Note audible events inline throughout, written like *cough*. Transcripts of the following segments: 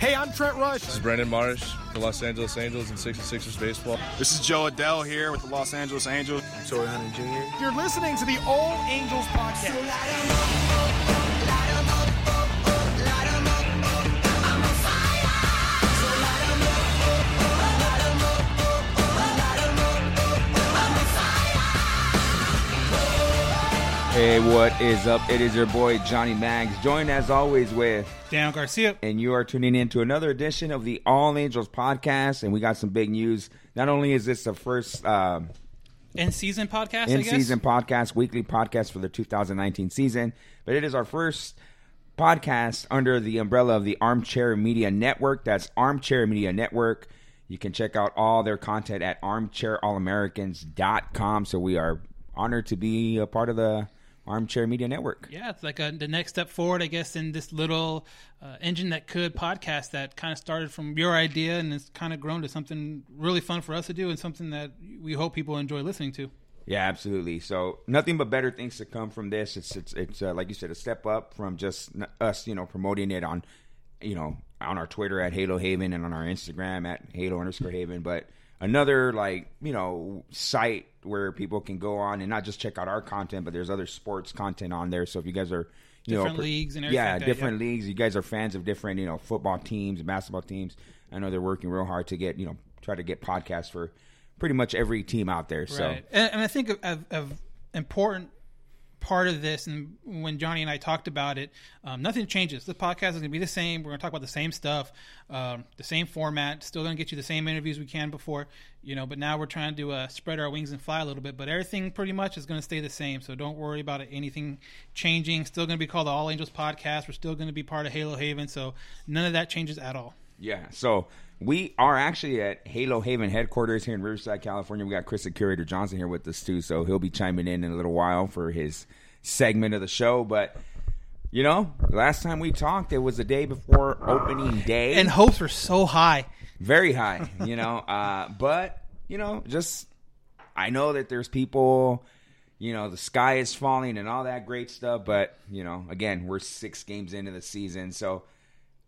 Hey, I'm Trent Rush. This is Brandon Marsh for Los Angeles Angels and 66ers baseball. This is Jo Adell here with the Los Angeles Angels. Torii Hunter Jr. You're listening to the All Angels podcast. Hey, what is up? It is your boy Johnny Mags, joined as always with, Dan Garcia. and you are tuning in to another edition of the All Angels podcast. And we got some big news. Not only is this the first um, In season podcast, in season podcast, weekly podcast for the 2019 season, but it is our first podcast under the umbrella of the Armchair Media Network. That's Armchair Media Network. You can check out all their content at armchairallamericans.com. So we are honored to be a part of the Armchair Media Network. Yeah, it's like a, the next step forward, I guess, in this little uh, engine that could podcast that kind of started from your idea and it's kind of grown to something really fun for us to do and something that we hope people enjoy listening to. Yeah, absolutely. So nothing but better things to come from this. It's it's it's uh, like you said, a step up from just us, you know, promoting it on, you know, on our Twitter at Halo Haven and on our Instagram at Halo underscore Haven. But another like you know site where people can go on and not just check out our content, but there's other sports content on there. So if you guys are you Different know, leagues and everything yeah, like that, different yeah. leagues. You guys are fans of different you know football teams, basketball teams. I know they're working real hard to get you know try to get podcasts for pretty much every team out there. So. And, and I think of, of, of important part of this, and when Johnny and I talked about it, um, nothing changes. The podcast is going to be the same. We're going to talk about the same stuff, um, the same format. Still going to get you the same interviews we can before, you know. But now we're trying to uh, spread our wings and fly a little bit. But everything pretty much is going to stay the same. So don't worry about it, anything changing. Still going to be called the All Angels Podcast. We're still going to be part of Halo Haven. So none of that changes at all. Yeah, so we are actually at Halo Haven headquarters here in Riverside, California. We got Chris the Curator Johnson here with us too, so he'll be chiming in in a little while for his segment of the show. But you know, last time we talked, it was the day before opening day, And hopes were so high. very high. You know, *laughs* uh, but you know, just I know that there's people. You know, the sky is falling and all that great stuff, but you know, again, we're six games into the season, so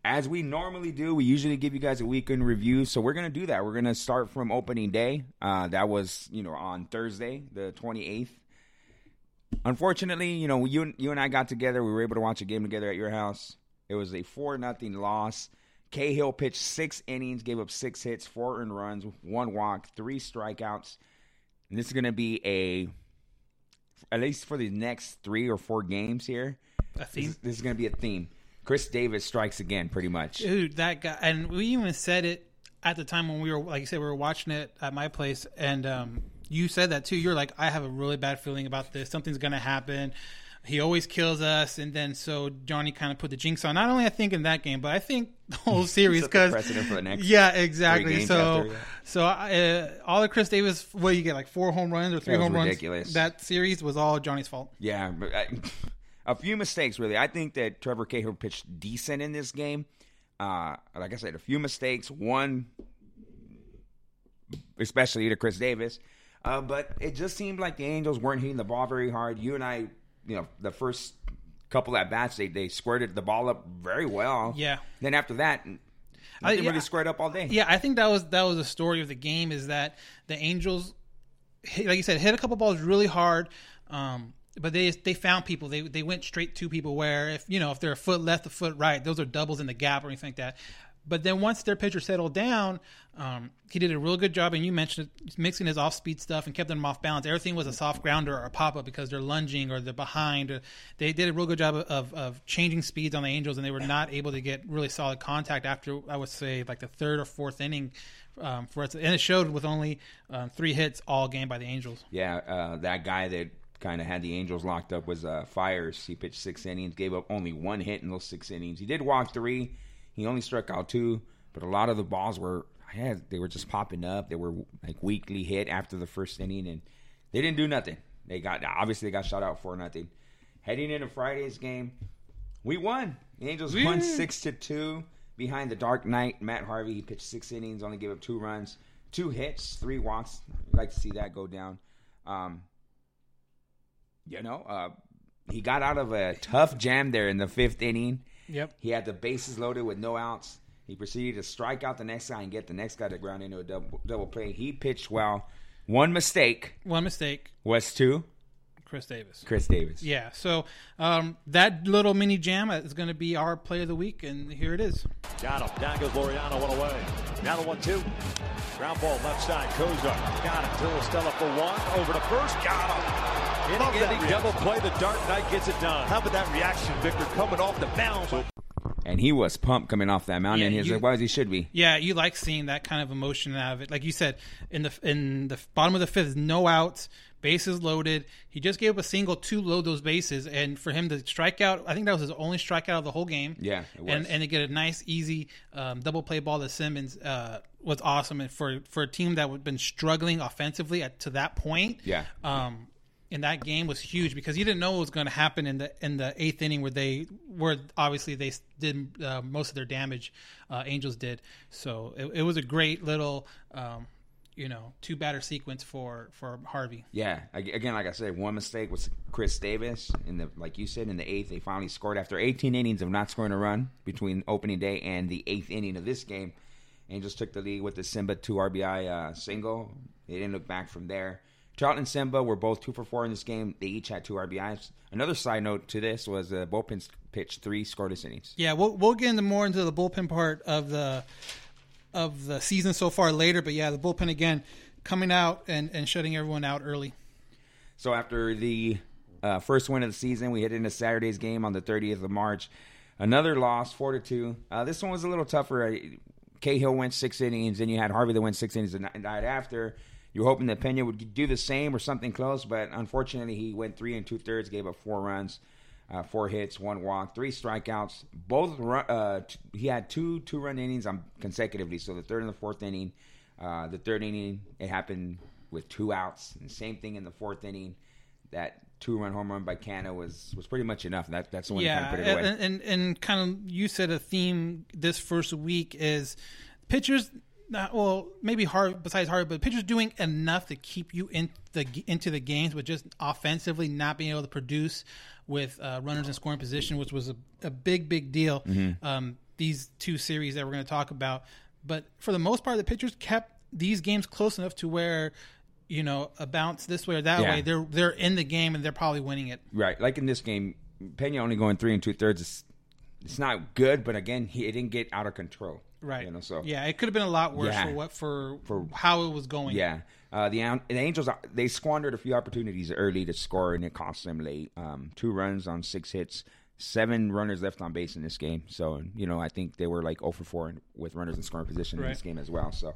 as we normally do, we usually give you guys a weekend review. So we're gonna do that. We're gonna start from opening day. Uh, that was you know on Thursday, the twenty eighth. Unfortunately, you know you you and I got together. We were able to watch a game together at your house. It was a four nothing loss. Cahill pitched six innings, gave up six hits, four earned runs, one walk, three strikeouts. And this is gonna be a at least for the next three or four games here. A theme. This, this is gonna be a theme. Khris Davis strikes again, pretty much. Dude, that guy, and we even said it at the time when we were, like you said, we were watching it at my place, and um, you said that too. You're like, I have a really bad feeling about this. Something's gonna happen. He always kills us, and then so Johnny kind of put the jinx on. Not only I think in that game, but I think *laughs* the whole *laughs* series because precedent for the next yeah, exactly. So after, yeah. so uh, all of Khris Davis, what you get like four home runs or three home ridiculous. runs? That series was all Johnny's fault. Yeah, I, *laughs* a few mistakes really. I think that Trevor Cahill pitched decent in this game. Uh, like I said, a few mistakes. One, especially to Khris Davis. Uh, but it just seemed like the Angels weren't hitting the ball very hard. You and I, you know, the first couple at bats, they they squirted the ball up very well. Yeah. Then after that, nothing yeah. really squared up all day. Yeah, I think that was that was the story of the game is that the Angels, hit, like you said, hit a couple balls really hard, um, but they they found people. They they went straight to people where if you know if they're a foot left, a foot right, those are doubles in the gap or anything like that. But then once their pitcher settled down, um, he did a real good job. And you mentioned it, mixing his off speed stuff and kept them off balance. Everything was a soft grounder or a pop up because they're lunging or they're behind. Or they did a real good job of, of, changing speeds on the Angels, and they were not able to get really solid contact after I would say like the third or fourth inning. Um, for us, and it showed with only um, three hits all game by the Angels. Yeah, uh, that guy that kind of had the Angels locked up was uh, Fiers. He pitched six innings, gave up only one hit in those six innings. He did walk three. He only struck out two, but a lot of the balls were I had they were just popping up. They were like weakly hit after the first inning, and they didn't do nothing. They got obviously they got shot out for nothing. Heading into Friday's game, we won. The Angels won six to two behind the Dark Knight. Matt Harvey he pitched six innings, only gave up two runs, two hits, three walks. I'd like to see that go down. Um, you know, uh, he got out of a tough jam there in the fifth inning. Yep. He had the bases loaded with no outs. He proceeded to strike out the next guy and get the next guy to ground into a double, double play. He pitched well. One mistake One mistake, was two. Khris Davis. Khris Davis. Yeah, so um, that little mini jam is going to be our play of the week, and here it is. Got him. Down goes Laureano, one away. Now the one two. Ground ball left side. Cozart. Got him. Till Stella for one. Over to first. Got him. Love Inning that ending double play. The Dark Knight gets it done. How about that reaction, Victor, coming off the mound? And he was pumped coming off that mound, Yeah, and he was you- like, "Why is he should be. Yeah, you like seeing that kind of emotion out of it. Like you said, in the in the bottom of the fifth, no outs, bases loaded. He just gave up a single to load those bases, and for him to strike out, I think that was his only strikeout of the whole game. Yeah, it was. and and to get a nice, easy um, double play ball to Simmons uh, was awesome. And for for a team that had been struggling offensively at, to that point, Yeah. um, in that game was huge because you didn't know what was going to happen in the in the eighth inning where they where obviously they did uh, most of their damage. Uh, Angels did, so it, it was a great little um, you know two batter sequence for for Harvey. Yeah, again, like I said, one mistake was Khris Davis in the, like you said, in the eighth. They finally scored after 18 innings of not scoring a run between opening day and the eighth inning of this game. Angels took the lead with the Simba two RBI uh, single. They didn't look back from there. Charlton and Simba were both two for four in this game. They each had two RBIs. Another side note to this was the bullpen pitched three scoreless innings. Yeah, we'll we'll get into more into the bullpen part of the of the season so far later, but yeah, the bullpen again coming out and and shutting everyone out early. So after the uh, first win of the season, we head into Saturday's game on the 30th of March. Another loss, four to two. Uh, this one was a little tougher. Cahill went six innings, and you had Harvey that went six innings the night after. You were hoping that Pena would do the same or something close, but unfortunately, he went three and two thirds, gave up four runs, uh, four hits, one walk, three strikeouts. Both run, uh, t- he had two two run innings on consecutively. So the third and the fourth inning. Uh, the third inning, it happened with two outs. And same thing in the fourth inning. That two run home run by Canha was was pretty much enough. That that's the one yeah, that kind of put it away. and, and and kind of you said a theme this first week is pitchers. Not, well, maybe hard besides hard, but pitchers doing enough to keep you in the into the games, but just offensively not being able to produce with uh, runners in scoring position, which was a, a big big deal. Mm-hmm. Um, these two series that we're going to talk about, but for the most part, the pitchers kept these games close enough to where. You know, a bounce this way or that Yeah. way, they're they're in the game and they're probably winning it. Right, like in this game, Pena only going three and two thirds. It's, it's not good, but again, he it didn't get out of control. Right. You know, so yeah, it could have been a lot worse Yeah. for what for, For- how it was going. Yeah, uh, the the Angels they squandered a few opportunities early to score, and it cost them late. Um, two runs on six hits, seven runners left on base in this game. So you know, I think they were like 0 for four with runners in scoring position in this game as well. So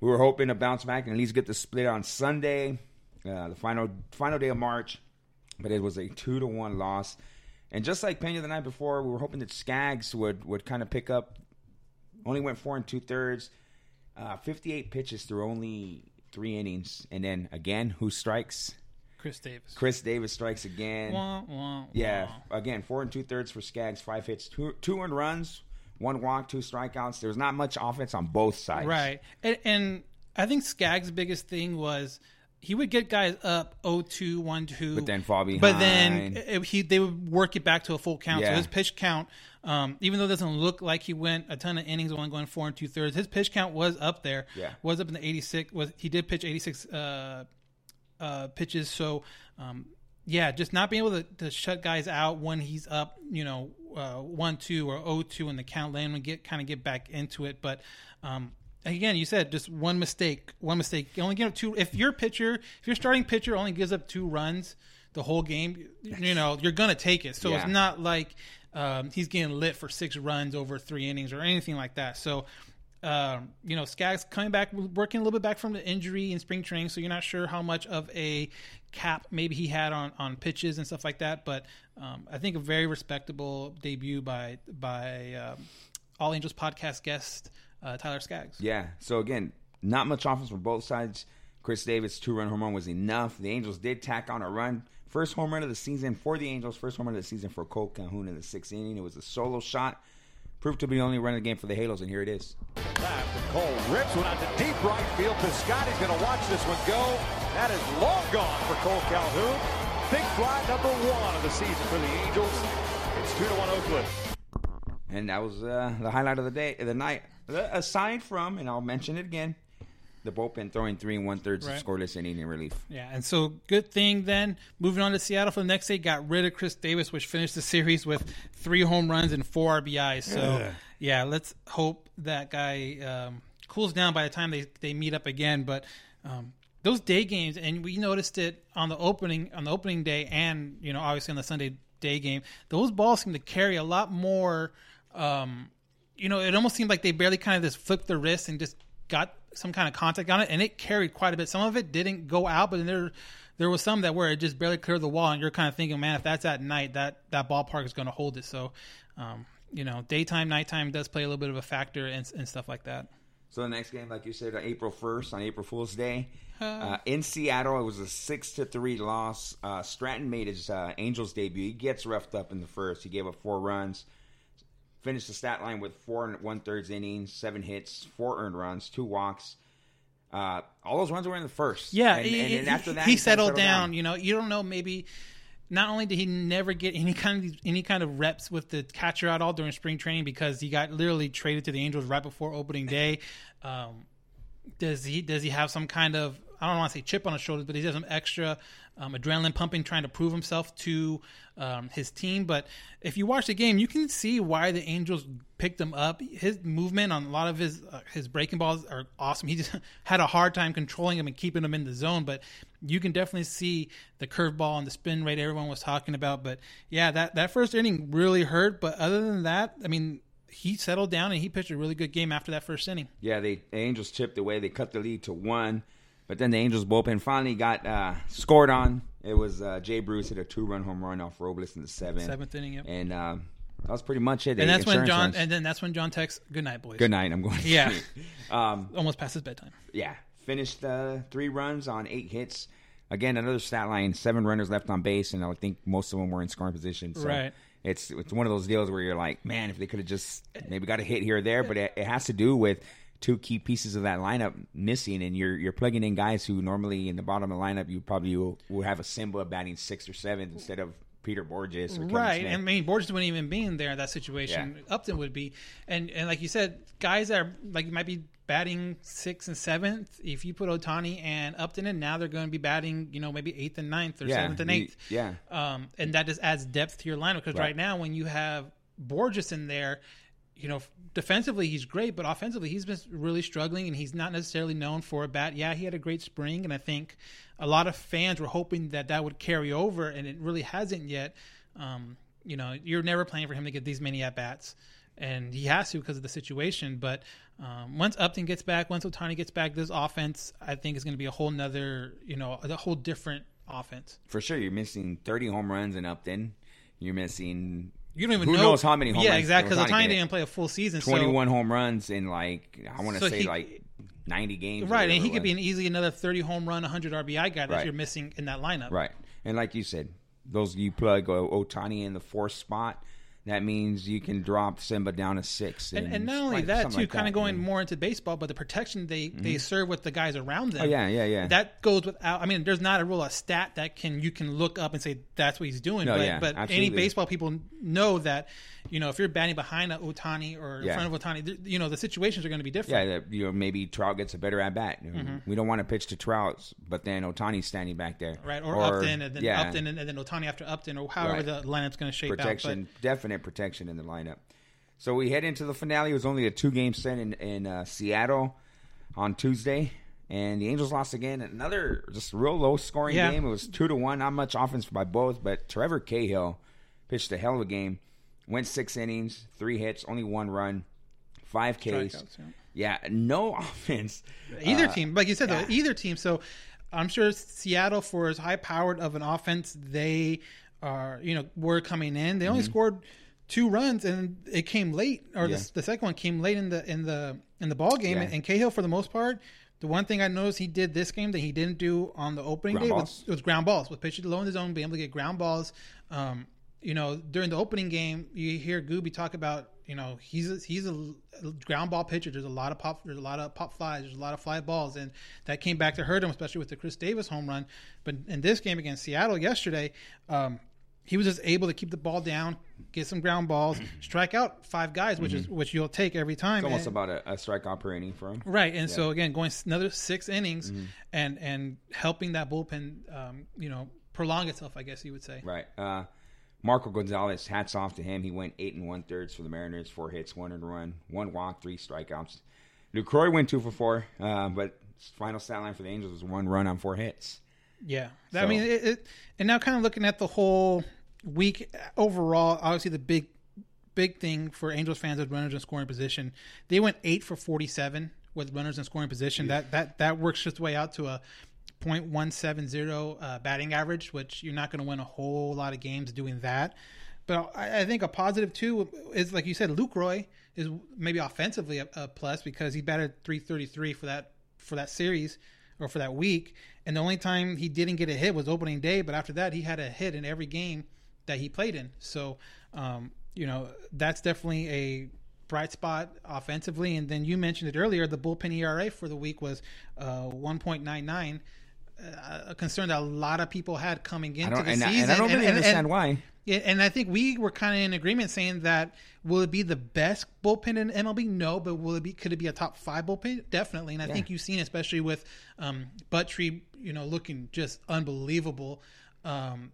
we were hoping to bounce back and at least get the split on Sunday, uh, the final final day of March, but it was a two to one loss. And just like Pena the night before, we were hoping that Skaggs would would kind of pick up. Only went four and two thirds, uh, fifty eight pitches through only three innings, and then again, who strikes? Khris Davis. Khris Davis strikes again. Wah, wah, Yeah, wah. again, four and two thirds for Skaggs, five hits, two two earned runs, one walk, two strikeouts. There's not much offense on both sides. Right, and, and I think Skaggs' biggest thing was he would get guys up 0-2, 1-2, But then fall But then he they would work it back to a full count. So his pitch count, um, even though it doesn't look like he went a ton of innings, only going four and two thirds, his pitch count was up there. Yeah. was up in the eighty six. Was he did pitch eighty six uh, uh, pitches? So um, yeah, just not being able to, to shut guys out when he's up, you know, uh, one two or oh two in the count, letting him get kind of get back into it. But um, again, you said just one mistake, one mistake. You only give up two. If your pitcher, if your starting pitcher only gives up two runs the whole game, you know you're gonna take it. So Yeah. it's not like um, he's getting lit for six runs over three innings or anything like that. So. Um, you know, Skaggs coming back, working a little bit back from the injury in spring training, so you're not sure how much of a cap maybe he had on, on pitches and stuff like that. But um, I think a very respectable debut by by um, All Angels podcast guest uh, Tyler Skaggs. Yeah. So again, not much offense from both sides. Khris Davis' two-run home run was enough. The Angels did tack on a run. First home run of the season for the Angels. First home run of the season for Kole Calhoun in the sixth inning. It was a solo shot. Proved to be the only run of the game for the Halos, and here it is. Kole rips one out to deep right field. Piscotty's going to watch this one go. That is long gone for Kole Calhoun. Big fly number one of the season for the Angels. It's two to one Oakland. And that was uh, the highlight of the day, the night. Aside from, and I'll mention it again, the bullpen throwing three and one thirds Right. scoreless inning in relief. Yeah, and so good thing then. Moving on to Seattle for the next day, got rid of Khris Davis, which finished the series with three home runs and four RBIs. So yeah, let's hope that guy um, cools down by the time they they meet up again. But um, those day games, and we noticed it on the opening on the opening day, and you know obviously on the Sunday day game, those balls seem to carry a lot more. Um, you know, it almost seemed like they barely kind of just flipped their wrist and just got some kind of contact on it, and it carried quite a bit. Some of it didn't go out, but then there there was some that where it just barely cleared the wall, and you're kind of thinking, man, if that's at night, that that ballpark is going to hold it. So, um, you know, daytime, nighttime does play a little bit of a factor and, and stuff like that. So the next game, like you said, on April first, on April Fool's Day, uh, in Seattle, it was a six to three loss. Uh, Stratton made his uh, Angels debut. He gets roughed up in the first. He gave up four runs. Finished the stat line with four and one thirds innings, seven hits, four earned runs, two walks. Uh, all those runs were in the first. Yeah, and, he, and, and after that, he, kinda settled, down, You know, you don't know maybe. Not only did he never get any kind of any kind of reps with the catcher at all during spring training because he got literally traded to the Angels right before opening day. Um, does he does he have some kind of I don't want to say chip on his shoulders, but he has some extra um, adrenaline pumping, trying to prove himself to um, his team. But if you watch the game, you can see why the Angels picked him up. His movement on a lot of his uh, his breaking balls are awesome. He just *laughs* had a hard time controlling him and keeping him in the zone, but you can definitely see the curveball and the spin rate everyone was talking about. But yeah, that that first inning really hurt. But other than that, I mean. He settled down and he pitched a really good game after that first inning. Yeah, the Angels chipped away. They cut the lead to one, but then the Angels bullpen finally got uh, scored on. It was uh, Jay Bruce hit a two-run home run off Robles in the seventh. Seventh inning, yep. and uh, that was pretty much it. and that's when John, runs. and then that's when John texts, "Good night, boys." Good night. I'm going. To Yeah. *laughs* Um, Almost past his bedtime. yeah, finished uh, three runs on eight hits. Again, another stat line: seven runners left on base, and I think most of them were in scoring position. So Right. It's it's one of those deals where you're like, man, if they could have just maybe got a hit here or there, but it, it has to do with two key pieces of that lineup missing, and you're you're plugging in guys who normally in the bottom of the lineup you probably will, will have a Simba batting sixth or seventh instead of Peter Bourjos or Kevan Right. Smith. I mean, Bourjos wouldn't even be in there in that situation. Upton would be. And and like you said, guys that are like might be batting sixth and seventh. If you put Ohtani and Upton in, now they're going to be batting, you know, maybe eighth and ninth or Yeah, seventh and eighth. yeah. Um, and that just adds depth to your lineup because right. Right. now when you have Bourjos in there, you know, defensively he's great, but offensively he's been really struggling, and he's not necessarily known for a bat. Yeah, he had a great spring, and I think a lot of fans were hoping that that would carry over, and it really hasn't yet. Um, you know, you're never playing for him to get these many at bats, and he has to because of the situation. But um, once Upton gets back, once Ohtani gets back, this offense I think is going to be a whole nother, you know, a whole different offense. For sure, you're missing 30 home runs in Upton. You're missing. You don't even who know knows how many home runs? yeah, runs. exactly. Because Ohtani didn't play a full season. so- 21 home runs in like I want to So say he- like 90 games. or Right, and whatever he it could be was. an easily another 30 home run, 100 RBI guy that Right. you're missing in that lineup. right. And like you said, those you plug Ohtani in the fourth spot. That means you can drop Simba down to six. And, and not only like- that, too, like kind that, of going yeah. more into baseball, but the protection they, they serve with the guys around them. Oh, yeah, yeah, yeah. That goes without. I mean, there's not a rule a stat that can you can look up and say that's what he's doing. No, but yeah, but any baseball people know that you know if you're batting behind a Ohtani or in Yeah. front of Ohtani, you know the situations are going to be different. Yeah, you know, maybe Trout gets a better at bat. We don't want to pitch to Trout, but then Ohtani's standing back there, Mm-hmm. Right, or, Upton, and then yeah, Upton, and, and then Ohtani after Upton, or however Right. the lineup's going to shape protection, out. Definite protection in the lineup. So we head into the finale. It was only a two game set in in uh, Seattle on Tuesday, and the Angels lost again. Another just real low scoring Yeah. game. It was two to one. Not much offense by both, but Trevor Cahill pitched a hell of a game. Went six innings, three hits, only one run, five Ks. Strikeouts, yeah. no *laughs* offense. Either Uh, team, like you said, yeah. though, either team. So I'm sure Seattle, for as high powered of an offense they are, you know, were coming in. They only scored two runs, and it came late, or. Yeah. the, the second one came late in the in the in the ball game. Yeah. And, Cahill, for the most part, the one thing I noticed he did this game that he didn't do on the opening Ground day was, was ground balls. With pitching low in the zone, being able to get ground balls. Um, you know, during the opening game, you hear Gubi talk about, you know, he's a, he's a ground ball pitcher. There's a lot of pop, there's a lot of pop flies, there's a lot of fly balls, and that came back to hurt him, especially with the Khris Davis home run. But in this game against Seattle yesterday, um, he was just able to keep the ball down, get some ground balls, *clears throat* strike out five guys, which is which you'll take every time. Mm-hmm. It's almost And- about a, a strikeout per inning for him. Right, and so again, going another six innings, Mm-hmm. and and helping that bullpen, um, you know, prolong itself. I guess you would say. Right. Uh, Marco Gonzales, hats off to him. He went eight and one thirds for the Mariners, four hits, one earned run, one walk, three strikeouts. Lucroy went two for four, uh, but final stat line for the Angels was one run on four hits. Yeah, I mean, it, it, and now kind of looking at the whole week overall, obviously the big, big thing for Angels fans is runners in scoring position. They went eight for forty-seven with runners in scoring position. That that that works its way out to a .170 uh, batting average, which you're not going to win a whole lot of games doing that. But I, I think a positive too is like you said, Lucroy is maybe offensively a, a plus because he batted 333 for that for that series or for that week, and the only time he didn't get a hit was opening day. But after that, he had a hit in every game that he played in. So, um, you know, that's definitely a bright spot offensively. And then you mentioned it earlier, the bullpen ERA for the week was uh, 1.99. Uh, a concern that a lot of people had coming into the and, I- season, and I don't really and- understand and- why. yeah, and I think we were kind of in agreement saying that will it be the best bullpen in MLB? No, but will it be? Could it be a top five bullpen? Definitely. And I think you've seen, especially with um, Buttrey, you know, looking just unbelievable. Um,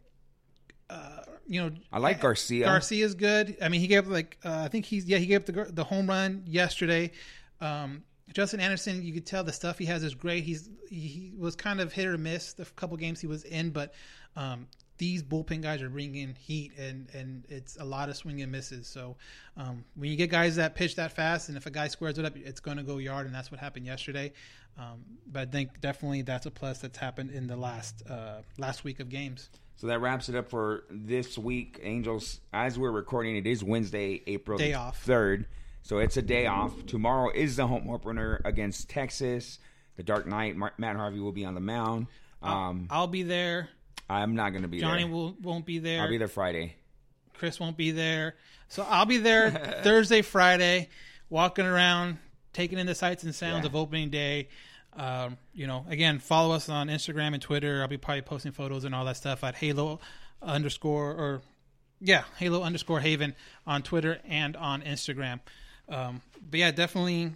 uh, you know, I like Garcia. Garcia's good. I mean, he gave like uh, I think he's yeah he gave up the the home run yesterday. Um, Justin Anderson, you could tell the stuff he has is great. He's he, he was kind of hit or miss the couple games he was in, but um, these bullpen guys are bringing heat and and it's a lot of swing and misses. So um, when you get guys that pitch that fast, and if a guy squares it up, it's going to go yard, and that's what happened yesterday. Um, but I think definitely that's a plus that's happened in the last uh, last week of games. So that wraps it up for this week. Angels, as we're recording, it is Wednesday, April Day off. third. So it's a day off. Tomorrow is the home opener against Texas. The Dark Knight. Matt Harvey will be on the mound. Um, I'll be there. I'm not going to be Johnny there. will won't be there. I'll be there Friday. Chris won't be there. So I'll be there *laughs* Thursday, Friday, walking around, taking in the sights and sounds Yeah. of opening day. Um, you know, again, follow us on Instagram and Twitter. I'll be probably posting photos and all that stuff at Halo underscore or yeah, Halo underscore Haven on Twitter and on Instagram. Um, but yeah, definitely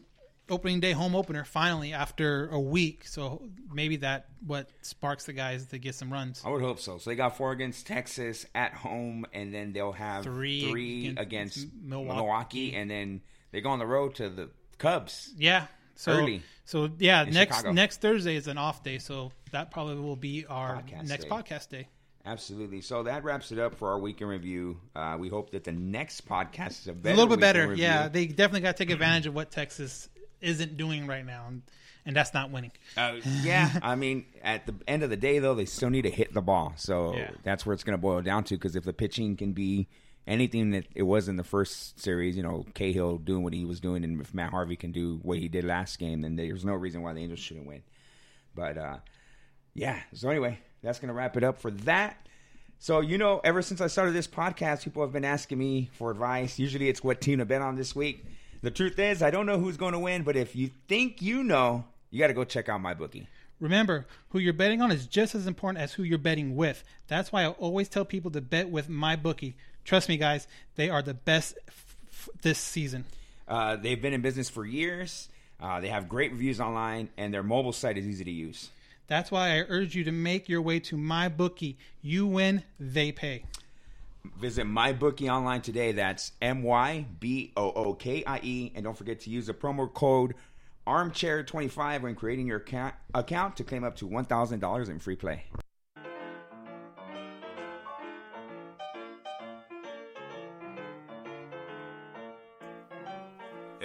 opening day home opener finally after a week. So maybe that what sparks the guys to get some runs. I would hope so. So they got four against Texas at home, and then they'll have Three three, against against, Milwaukee. Milwaukee. and then they go on the road to the Cubs. Yeah. So, Early. So yeah, next Chicago. next Thursday is an off day, so that probably will be our Podcast next day. podcast day. Absolutely. So that wraps it up for our week in review. Uh, we hope that the next podcast is a A little bit better. review. Yeah, they definitely got to take advantage of what Texas isn't doing right now, and, and that's not winning. Uh, yeah, *laughs* I mean, at the end of the day, though, they still need to hit the ball. So Yeah. that's where it's going to boil down to. Because if the pitching can be anything that it was in the first series, you know, Cahill doing what he was doing, and if Matt Harvey can do what he did last game, then there's no reason why the Angels shouldn't win. But uh, yeah, so anyway, that's going to wrap it up for that. So you know, ever since I started this podcast, people have been asking me for advice. Usually, it's what team to bet on this week. The truth is, I don't know who's going to win, but if you think you know, you got to go check out my bookie. Remember, who you're betting on is just as important as who you're betting with. That's why I always tell people to bet with my bookie. Trust me, guys, they are the best f- f- this season. Uh, they've been in business for years. Uh, they have great reviews online, and their mobile site is easy to use. That's why I urge you to make your way to my bookie. You win, they pay. Visit MyBookie online today. That's M Y B O O K I E. And don't forget to use the promo code Armchair25 when creating your account, account to claim up to $1,000 in free play.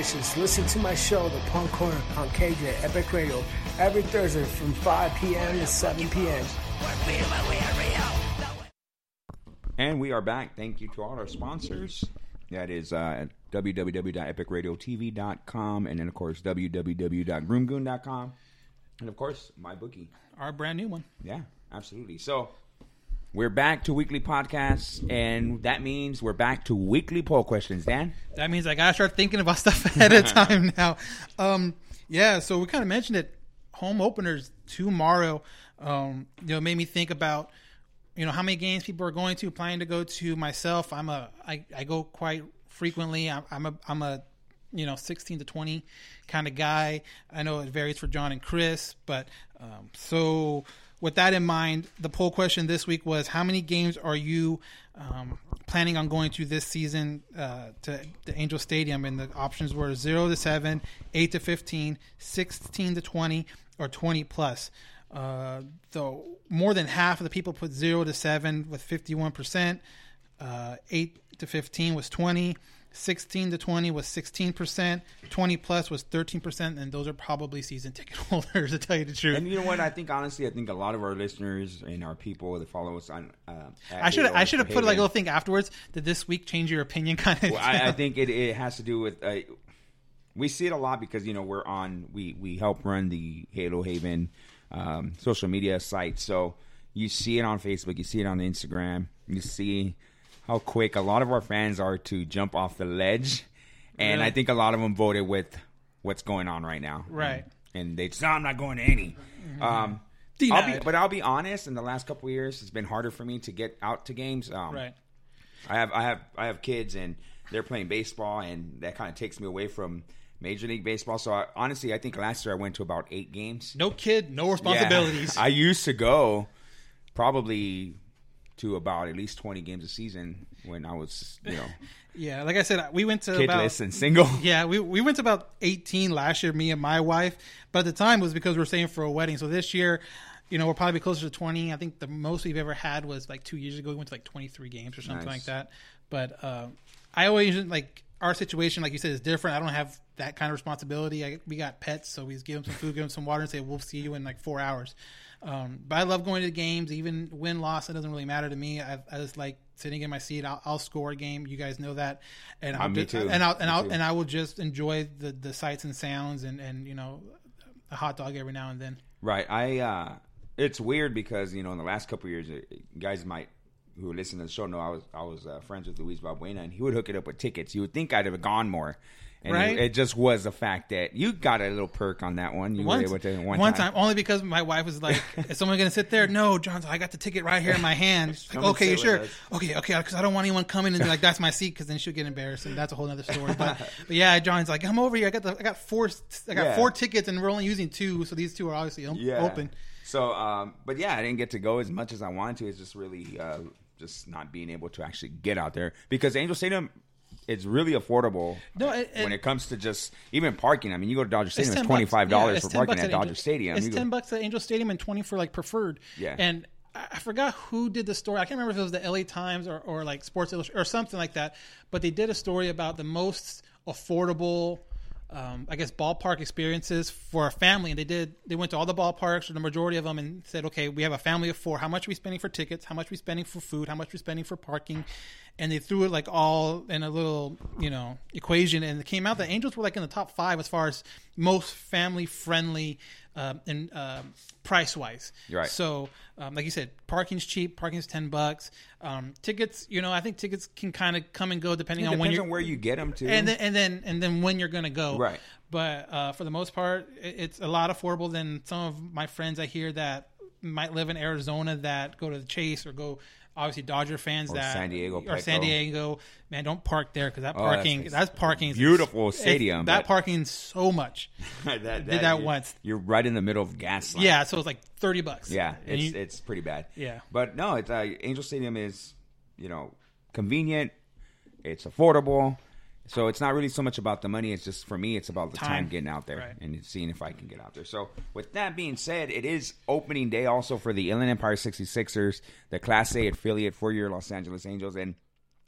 Is Listen to my show, The Punk Corner, on KJ Epic Radio, every Thursday from 5 p.m. to 7 p.m. And we are back. Thank you to all our sponsors. That is uh, www.epicradiotv.com and then, of course, www.groomgoon.com. And, of course, my bookie. Our brand new one. Yeah, absolutely. So we're back to weekly podcasts, and that means we're back to weekly poll questions. Dan? That means I gotta start thinking about *laughs* stuff ahead of time now. Um, yeah, so we kind of mentioned it. Home openers tomorrow. Um, you know, made me think about you know how many games people are going to, planning to go to. Myself, I'm a I, I go quite frequently. I'm, I'm a I'm a you know 16 to 20 kind of guy. I know it varies for John and Chris, but um, so with that in mind, the poll question this week was: How many games are you um, planning on going to this season uh, to the Angel Stadium? And the options were zero to seven, eight to 15, 16 to 20, or 20 plus. Uh, though more than half of the people put zero to seven with 51 percent. Uh, eight to 15 was 20. 16 to 20 was 16%, 20 plus was 13%, and those are probably season ticket *laughs* holders, to tell you the truth. And you know what? I think honestly, I think a lot of our listeners and our people that follow us on. Uh, I should I should have put like a little thing afterwards. Did this week change your opinion? *laughs* Kind of. Well, I, I think it, it has to do with. Uh, we see it a lot because you know we're on. We we help run the Halo Haven um, social media site, so you see it on Facebook, you see it on Instagram, you see how quick a lot of our fans are to jump off the ledge, and Really? I think a lot of them voted with what's going on right now, Right. And, and they just, no, I'm not going to any. Um, I'll be, but I'll be honest. In the last couple of years, it's been harder for me to get out to games. Um, right. I have I have I have kids and they're playing baseball and that kind of takes me away from Major League Baseball. So I, honestly, I think last year I went to about eight games. No kid, no Yeah. responsibilities. *laughs* I used to go probably to about at least twenty games a season when I was you know *laughs* yeah, like I said, we went to about kidless and single. *laughs* Yeah, we we went to about 18 last year, me and my wife. But at the time it was because we were staying for a wedding. So this year, you know, we're probably be closer to 20. I think the most we've ever had was like two years ago. We went to like 23 games or something Nice. like that. But uh, I always like our situation, like you said, is different. I don't have that kind of responsibility. I, we got pets, so we just give them some food, give them some water, and say we'll see you in like four hours. Um, but I love going to the games, even win loss. It doesn't really matter to me. I, I just like sitting in my seat. I'll, I'll score a game. You guys know that, and I'll Uh, me just- and I'll and I'll and I will just enjoy the the sights and sounds and and you know a hot dog every now and then. Right. I. uh It's weird because you know in the last couple of years, uh, guys might who listen to the show know I was I was uh, friends with Luis Valbuena, and he would hook it up with tickets. You would think I'd have gone more, And Right? it, it just was the fact that you got a little perk on that one. You One, were able to one, one time. only because my wife was like, *laughs* "Is someone going to sit there?" No, John. I got the ticket right here in my hand. *laughs* Like, okay, you sure? us. Okay, okay. Because I don't want anyone coming and be like, "That's my seat," because then she'll get embarrassed, and that's a whole other story. But, *laughs* but yeah, John's like, "I'm over here. I got the, I got four, I got Yeah. four tickets, and we're only using two, so these two are obviously yeah. open." So, um, but yeah, I didn't get to go as much as I wanted to. It's just really uh, just not being able to actually get out there because Angel Stadium is really affordable. No, it- when it- comes to just even parking. I mean, you go to Dodger Stadium, it's, 10 twenty five Yeah, dollars it's for parking bucks at Dodger Angel- Stadium. It's You go- ten bucks at Angel Stadium and twenty for like preferred. Yeah. And I I forgot who did the story. I can't remember if it was the LA Times or, or like Sports Illustrated or something like that. But they did a story about the most affordable, um, I guess, ballpark experiences for a family. And they did. They went to all the ballparks or the majority of them and said, okay, we have a family of four. How much are we spending for tickets? How much are we spending for food? How much are we spending for parking? And they threw it like all in a little, you know, equation, and it came out that Angels were like in the top five as far as most family friendly um, and um, price wise. Right. So, um, like you said, parking's cheap. Parking's ten bucks. Um, tickets, you know, I think tickets can kind of come and go depending on when you're on where you get them to. and then and then and then when you're gonna go. Right. But uh, for the most part, it's a lot affordable than some of my friends I hear that might live in Arizona that go to the Chase or go. Obviously, Dodger fans Or that San Diego, or San Diego, man, don't park there because that Oh, that's parking—that's parking Beautiful stadium, That parking so much. *laughs* that, Did that once. You're right in the middle of gas. line. Yeah, so it's like thirty bucks. Yeah, it's you- it's pretty bad. Yeah. but no, it's uh, Angel Stadium is you know convenient, it's affordable, so it's not really so much about the money. It's just for me, it's about the time, Time. getting out there Right. and seeing if I can get out there. So with that being said, it is opening day also for the Inland Empire 66ers, the Class A affiliate for your Los Angeles Angels, and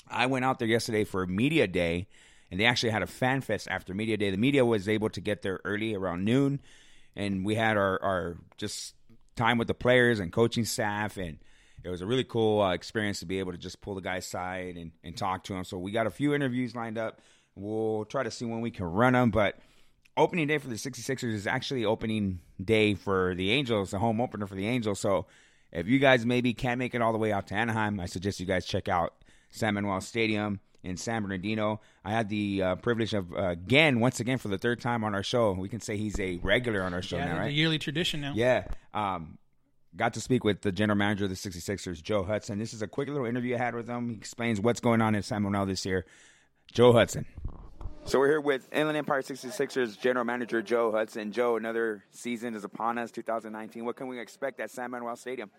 I went out there yesterday for media day, and they actually had a fan fest after media day. The media was able to get there early around noon, and we had our, our just time with the players and coaching staff, and it was a really cool uh, experience to be able to just pull the guys aside and, and talk to them. So we got a few interviews lined up. We'll try to see when we can run them, but opening day for the 66ers is actually opening day for the Angels, the home opener for the Angels. So if you guys maybe can't make it all the way out to Anaheim, I suggest you guys check out San Manuel Stadium in San Bernardino. I had the uh, privilege of, uh, again, once again, for the third time on our show, we can say he's a regular on our show yeah, now, the right? yearly tradition now. Yeah. Um, got to speak with the general manager of the 66ers, Joe Hudson. This is a quick little interview I had with him. He explains what's going on in San Manuel this year. Joe Hudson. So we're here with Inland Empire 66ers general manager Joe Hudson. Joe, another season is upon us, 2019. What can we expect at San Manuel Stadium?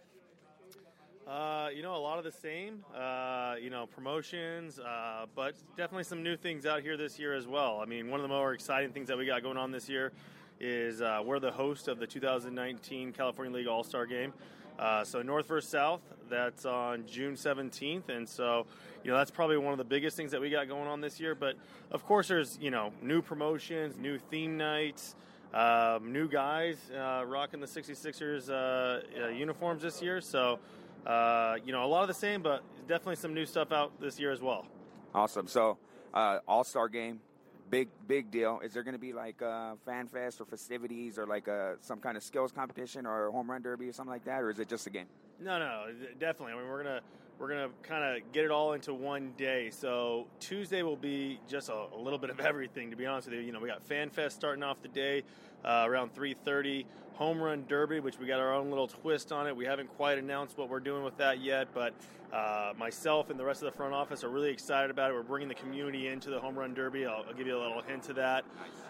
Uh, you know, a lot of the same. Uh, you know, promotions, uh, but definitely some new things out here this year as well. I mean, one of the more exciting things that we got going on this year is uh, we're the host of the 2019 California League All Star Game. Uh, so North versus South, that's on June 17th, and so you know that's probably one of the biggest things that we got going on this year. But of course, there's you know new promotions, new theme nights. Um, new guys uh, rocking the 66ers uh, uh, uniforms this year. So, uh, you know, a lot of the same, but definitely some new stuff out this year as well. Awesome. So, uh, All Star game, big big deal. Is there going to be like a fan fest or festivities or like a, some kind of skills competition or home run derby or something like that, or is it just a game? No, no, no, definitely. I mean, we're gonna we're gonna kind of get it all into one day. So Tuesday will be just a, a little bit of *laughs* everything. To be honest with you, you know, we got Fan Fest starting off the day uh, around 3:30. Home Run Derby, which we got our own little twist on it. We haven't quite announced what we're doing with that yet, but uh, myself and the rest of the front office are really excited about it. We're bringing the community into the Home Run Derby. I'll, I'll give you a little hint to that.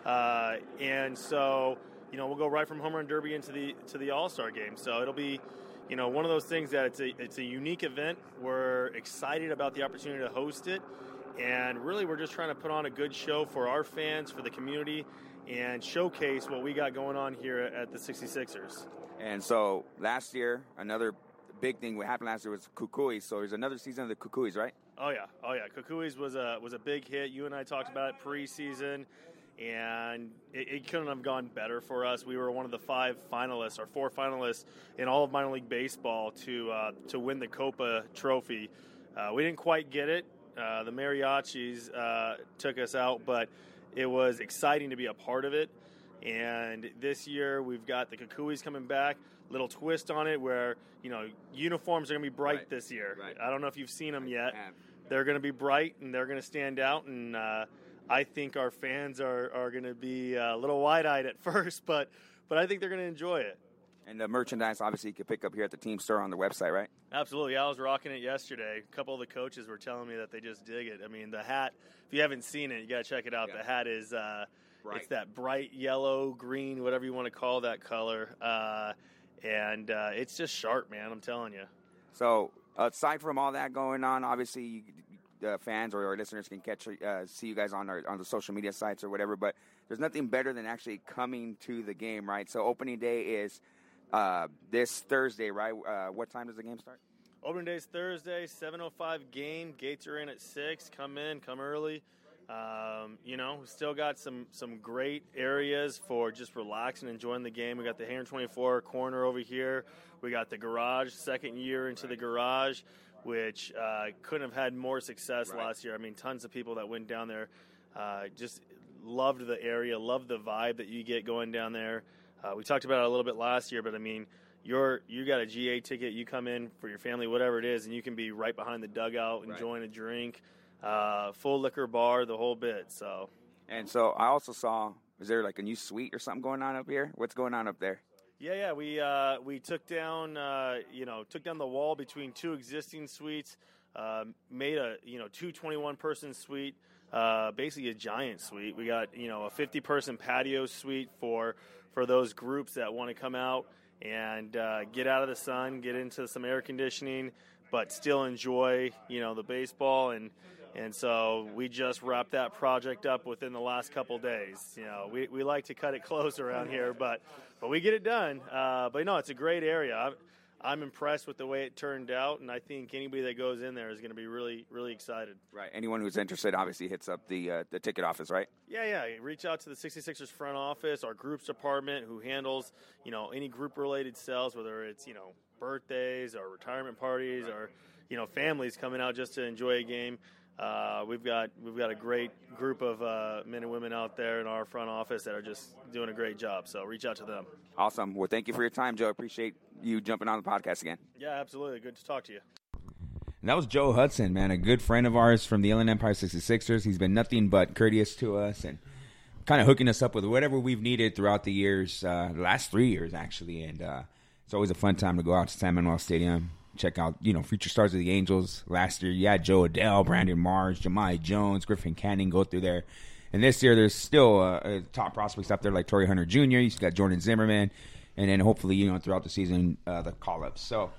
Uh, and so, you know, we'll go right from Home Run Derby into the to the All Star game. So it'll be you know, one of those things that it's a it's a unique event. We're excited about the opportunity to host it, and really we're just trying to put on a good show for our fans, for the community, and showcase what we got going on here at the 66ers. And so last year, another big thing what happened last year was Cucuy. So there's another season of the Cucuys, right? Oh yeah, oh yeah. Kukui's was a was a big hit. You and I talked about it preseason, and it, it couldn't have gone better for us. We were one of the five finalists, or four finalists in all of minor league baseball to uh, to win the Copa Trophy. Uh, we didn't quite get it. Uh, the Mariachis uh, took us out, but it was exciting to be a part of it. And this year we've got the Cucuys coming back. Little twist on it where you know uniforms are going to be bright Right. this year. Right. I don't know if you've seen them yet. They're going to be bright and they're going to stand out. And uh, I think our fans are, are going to be uh, a little wide eyed at *laughs* first, but but I think they're going to enjoy it. And the merchandise, obviously, you can pick up here at the team store on the website, right? Absolutely. I was rocking it yesterday. A couple of the coaches were telling me that they just dig it. I mean, the hat, if you haven't seen it, you got to check it out. The hat is uh, it's that bright yellow, green, whatever you want to call that color. Uh, and uh, it's just sharp, man. I'm telling you. So, aside from all that going on, obviously, you, the fans or our listeners can catch, uh, see you guys on our on the social media sites or whatever. But there's nothing better than actually coming to the game, right? So, opening day is uh, this Thursday, right? Uh, what time does the game start? Opening day is Thursday, 7:05 game. Gates are in at six. Come in, come early. Um, you know, we still got some some great areas for just relaxing, enjoying the game. We got the Hangar 24 corner over here. We got the garage, second year into the garage, which uh, couldn't have had more success last year. I mean, tons of people that went down there uh, just loved the area, loved the vibe that you get going down there. Uh, we talked about it a little bit last year, but I mean, you're you got a GA ticket, you come in for your family, whatever it is, and you can be right behind the dugout, enjoying a drink, uh, full liquor bar, the whole bit. So, And so, I also saw, is there like a new suite or something going on up here? What's going on up there? Yeah, yeah, we uh, we took down uh, you know took down the wall between two existing suites, um, made a you know two 21 person suite. Uh, basically a giant suite. We got you know a 50 person patio suite for for those groups that want to come out and uh, get out of the sun, get into some air conditioning, but still enjoy you know the baseball and and so we just wrapped that project up within the last couple days. You know, we, we like to cut it close around here, but but we get it done. Uh, but no, it's a great area. I'm, I'm impressed with the way it turned out, and I think anybody that goes in there is going to be really really excited. Right. Anyone who's interested obviously hits up the uh, the ticket office, right? Yeah, yeah. Reach out to the 66ers front office, our groups department, who handles you know any group related sales, whether it's you know birthdays or retirement parties or you know families coming out just to enjoy a game. Uh, we've got we've got a great group of uh, men and women out there in our front office that are just doing a great job. So reach out to them. Awesome. Well, thank you for your time, Joe. Appreciate you jumping on the podcast again. Yeah, absolutely. Good to talk to you. And that was Joe Hudson, man, a good friend of ours from the Inland Empire 66ers. He's been nothing but courteous to us and kind of hooking us up with whatever we've needed throughout the years, uh, the last three years, actually. And uh, it's always a fun time to go out to San Manuel Stadium, check out, you know, future stars of the Angels. Last year, you had Jo Adell, Brandon Marsh, Jahmai Jones, Griffin Canning go through there. And this year, there's still uh, uh, top prospects up there like Torii Hunter Jr., you've got Jordan Zimmerman, and then hopefully, you know, throughout the season, uh, the call ups. So,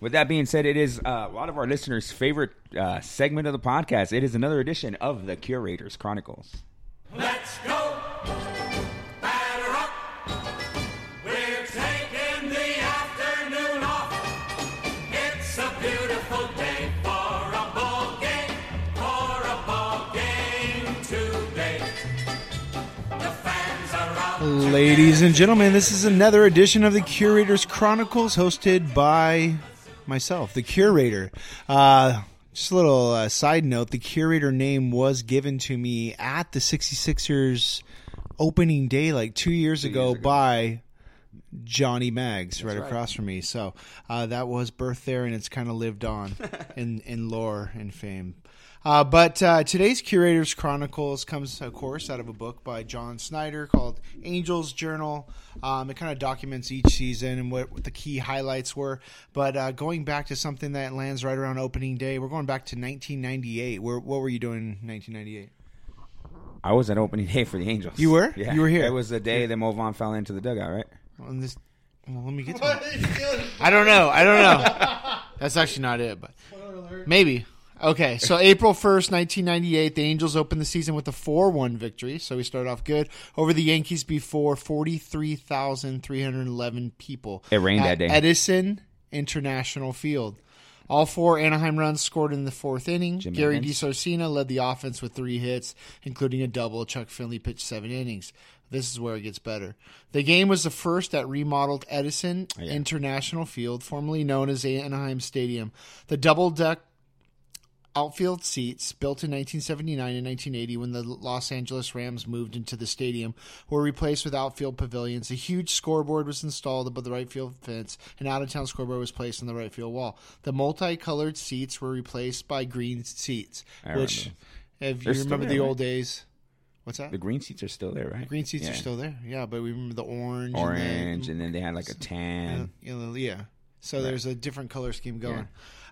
with that being said, it is uh, a lot of our listeners' favorite uh, segment of the podcast. It is another edition of the Curators Chronicles. Let's go. Ladies and gentlemen, this is another edition of the Curators Chronicles hosted by myself, the Curator. Uh, just a little uh, side note the Curator name was given to me at the 66ers opening day like two years, ago, by Johnny Maggs right, right. across from me. So uh, that was birth there, and it's kind of lived on *laughs* in, in lore and fame. Uh, but uh, today's Curators Chronicles comes, of course, out of a book by John Snyder called Angels Journal. Um, it kind of documents each season and what, what the key highlights were. But uh, going back to something that lands right around opening day, we're going back to 1998. Where, what were you doing in 1998? I was at opening day for the Angels. You were? Yeah. You were here. It was the day that Mo Vaughn fell into the dugout, right? On this, well, let me get to it. I don't know. I don't know. That's actually not it, but maybe. Okay, so April 1st, 1998, the Angels opened the season with a 4 1 victory. So we started off good over the Yankees before 43,311 people. It rained at that day. Edison International Field. All four Anaheim runs scored in the fourth inning. Jim Gary Evans. DiSarcina led the offense with three hits, including a double. Chuck Finley pitched seven innings. This is where it gets better. The game was the first at remodeled Edison International Field, formerly known as Anaheim Stadium. The double deck outfield seats, built in 1979 and 1980 when the Los Angeles Rams moved into the stadium, were replaced with outfield pavilions. A huge scoreboard was installed above the right field fence. An out of town scoreboard was placed on the right field wall. The multicolored seats were replaced by green seats, I which, remember. if you remember the old days, What's that? The green seats are still there, right? The Green seats Yeah. are still there. Yeah, but we remember the orange, Orange, and, and then they had like a tan. then, yeah. So Right. there's a different color scheme going.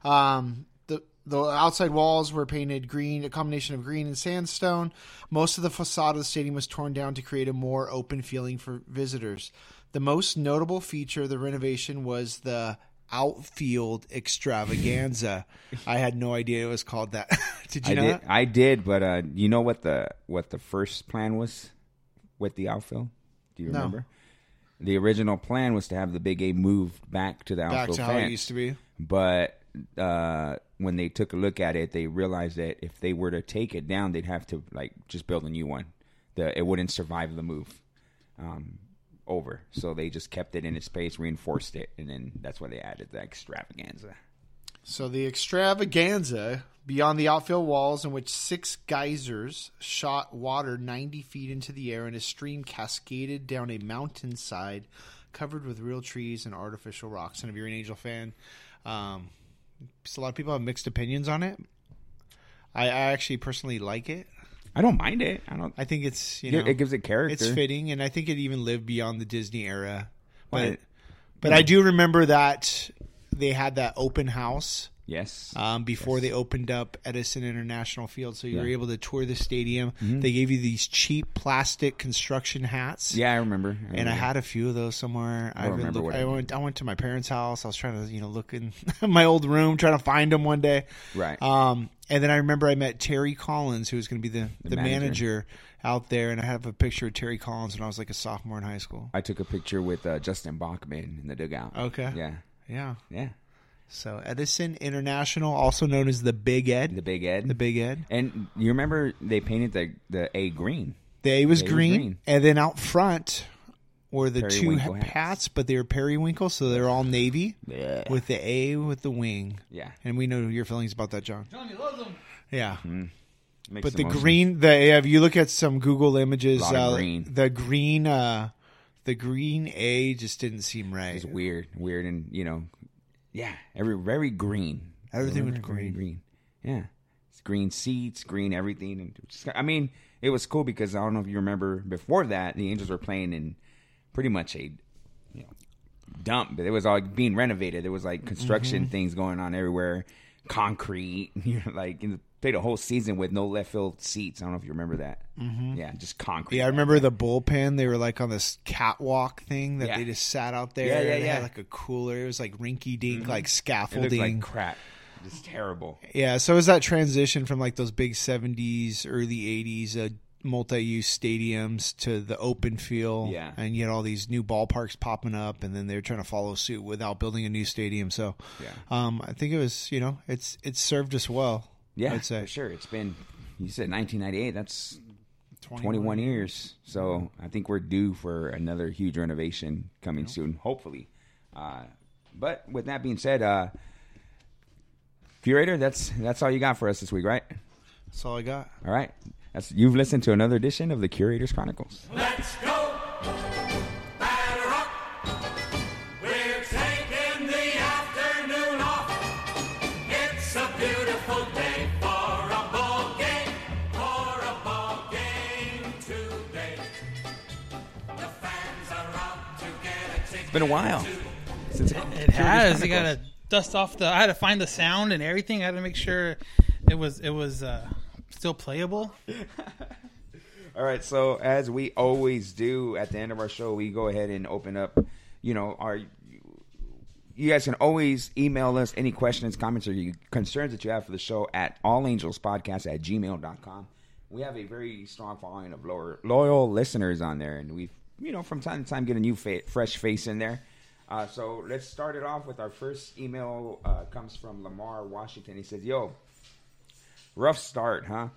Um, the the outside walls were painted green, a combination of green and sandstone. Most of the facade of the stadium was torn down to create a more open feeling for visitors. The most notable feature of the renovation was the outfield extravaganza. I had no idea it was called that. *laughs* did you I know did. I did, but uh, you know what the what the first plan was with the outfield? Do you No. remember? The original plan was to have the Big A moved back to the Back outfield to how it used to be. But uh, when they took a look at it, they realized that if they were to take it down, they'd have to like just build a new one. The it wouldn't survive the move um, over. So they just kept it in its space, reinforced it, and then that's why they added the extravaganza. So the extravaganza beyond the outfield walls, in which six geysers shot water 90 feet into the air and a stream cascaded down a mountainside covered with real trees and artificial rocks. And if you're an Angel fan, um, a lot of people have mixed opinions on it. I, I actually personally like it. I don't mind it. I don't. I think it's you know it gives it character. It's fitting, and I think it even lived beyond the Disney era. But but I do remember that they had that open house. Yes. Um, before they opened up Edison International Field, so you were able to tour the stadium. Mhm. They gave you these cheap plastic construction hats. Yeah, I remember. I And I had a few of those somewhere. I been remember look- I I went. I went to my parents' house. I was trying to, you know, look in *laughs* my old room, trying to find them one day. Right. Um, and then I remember I met Terry Collins, who was going to be the, the, The manager. manager. out there, and I have a picture of Terry Collins when I was like a sophomore in high school. I took a picture with uh, Justin Baughman in the dugout. Okay. Yeah. Yeah. Yeah. So Edison International, also known as the Big Ed. The Big Ed. The Big Ed. And you remember they painted the the A green. The A was The A was green, green. and then out front were the two hats. hats. but they were periwinkle, so they're all navy Yeah. with the A with the wing. Yeah. and we know your feelings about that, John. Johnny loves them. Yeah. Mm-hmm. But the emotions. green, the yeah, if you look at some Google images, Lot of uh, green. the green, uh, the green A just didn't seem right. It's weird, weird, and you know, yeah, every very green. Everything was Very, very green. green. Yeah, it's green seats, green everything, and just, I mean, it was cool because I don't know if you remember before that the Angels were playing in pretty much a you know dump, but it was all being renovated. There was like construction Mhm. things going on everywhere, concrete. *laughs* You know, like played a whole season with no left field seats. I don't know if you remember that. Mhm. Yeah, just concrete. Yeah, I remember the bullpen. They were like on this catwalk thing that Yeah. they just sat out there. Yeah, yeah, they had yeah. like a cooler. It was like rinky dink, Mhm. like scaffolding. like crap. It's terrible. Yeah, so it was that transition from like those big '70s, early '80s uh, multi-use stadiums to the open feel. Yeah. and you had all these new ballparks popping up, and then they're trying to follow suit without building a new stadium. So, Yeah. um, I think it was you know it's it's served us well. Yeah, I'd say for sure. It's been you said 1998. That's 21 21, years. So I think we're due for another huge renovation coming soon, hopefully. Uh, but with that being said, uh, curator, that's that's all you got for us this week, right? That's all I got. All right. That's you've listened to another edition of the Curators Chronicles. Let's go. Batter up. We're taking the afternoon off. It's a beautiful day for a ball game. For a ball game today. The fans are out to get a ticket. It's been a while since It, it has. You gotta dust off the. I had to find the sound and everything. I had to make sure it was it was uh, still playable. *laughs* All right, so as we always do at the end of our show, we go ahead and open up, you know, our you guys can always email us any questions, comments, or concerns that you have for the show at allangelspodcast at gmail.com. We have a very strong following of loyal, loyal listeners on there, and we've, you know, from time to time get a new fa- fresh face in there. Uh, so let's start it off with our first email. Uh, comes from Lamar Washington. He says, "Yo, rough start, huh?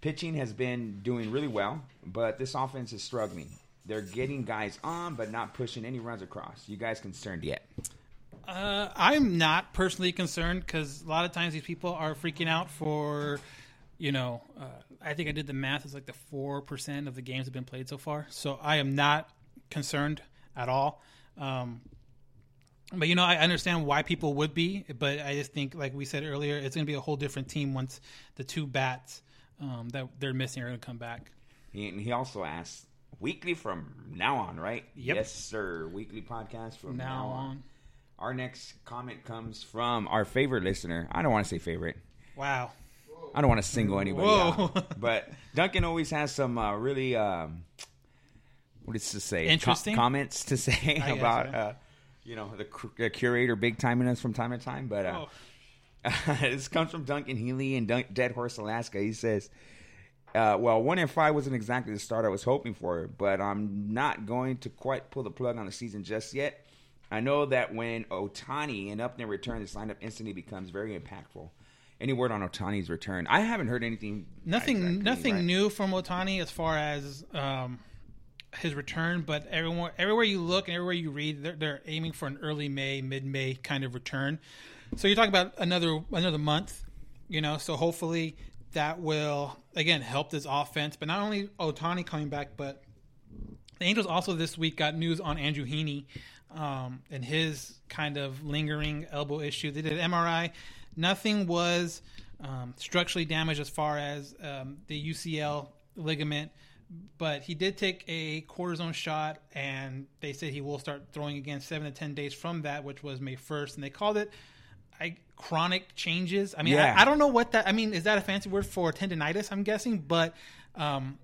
Pitching has been doing really well, but this offense is struggling. They're getting guys on, but not pushing any runs across. You guys concerned yet? Uh, I'm not personally concerned because a lot of times these people are freaking out for, you know, uh, I think I did the math. It's like the four percent of the games have been played so far. So I am not concerned at all. Um, but you know, I understand why people would be. But I just think, like we said earlier, it's going to be a whole different team once the two bats um, that they're missing are going to come back. He, and he also asked weekly from now on, right? Yep. Yes, sir. Weekly podcast from now, Now on. on. Our next comment comes from our favorite listener. I don't want to say favorite. Wow. I don't want to single anybody Whoa. out. *laughs* But Duncan always has some uh, really, um, what is to say? Co- Interesting? comments to say I *laughs* guess, about, yeah. uh, you know, the, the curator big timing us from time to time. But uh, *laughs* this comes from Duncan Healy in Dun- Dead Horse, Alaska. He says, uh, well, one in five wasn't exactly the start I was hoping for, but I'm not going to quite pull the plug on the season just yet. I know that when Ohtani and Upton return, this lineup instantly becomes very impactful. Any word on Ohtani's return? I haven't heard anything. Nothing, exactly, nothing right? new from Ohtani as far as um, his return. But everywhere, everywhere you look and everywhere you read, they're, they're aiming for an early May, mid May kind of return. So you're talking about another another month, you know. So hopefully that will again help this offense. But not only Ohtani coming back, but the Angels also this week got news on Andrew Heaney um, and his kind of lingering elbow issue. They did MRI. Nothing was um, structurally damaged as far as um, the UCL ligament, but he did take a cortisone shot, and they said he will start throwing again seven to ten days from that, which was May first, and they called it. I, chronic changes. I mean, Yeah. I, I don't know what that. I mean, is that a fancy word for tendonitis? I'm guessing, but um,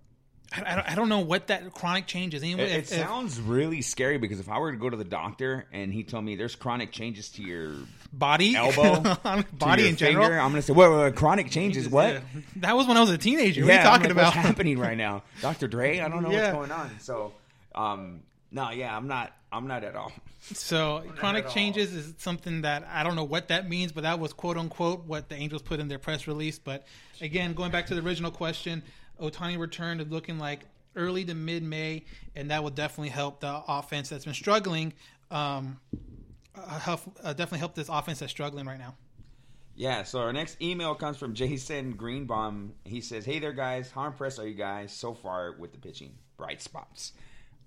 I, I, don't, I don't know what that chronic change is. It, Anyway, it if- if- sounds really scary because if I were to go to the doctor and he told me there's chronic changes to your body, *laughs* elbow, body in general. I'm going to say, "What? what, chronic changes? What?" Yeah. That was when I was a teenager. what are you talking like, about? What's happening *laughs* right now, Dr. Dre? I don't know Yeah. what's going on. So, um, no, yeah, I'm not. I'm not at all. So *laughs* chronic all. changes is something that I don't know what that means, but that was quote unquote what the Angels put in their press release. But again, going back to the original question, Ohtani returned looking like early to mid May, and that will definitely help the offense that's been struggling. Um, uh, help, uh, definitely help this offense that's struggling right now. Yeah, so our next email comes from Jason Greenbaum. He says, Hey there, guys. How impressed are you guys so far with the pitching? Bright spots.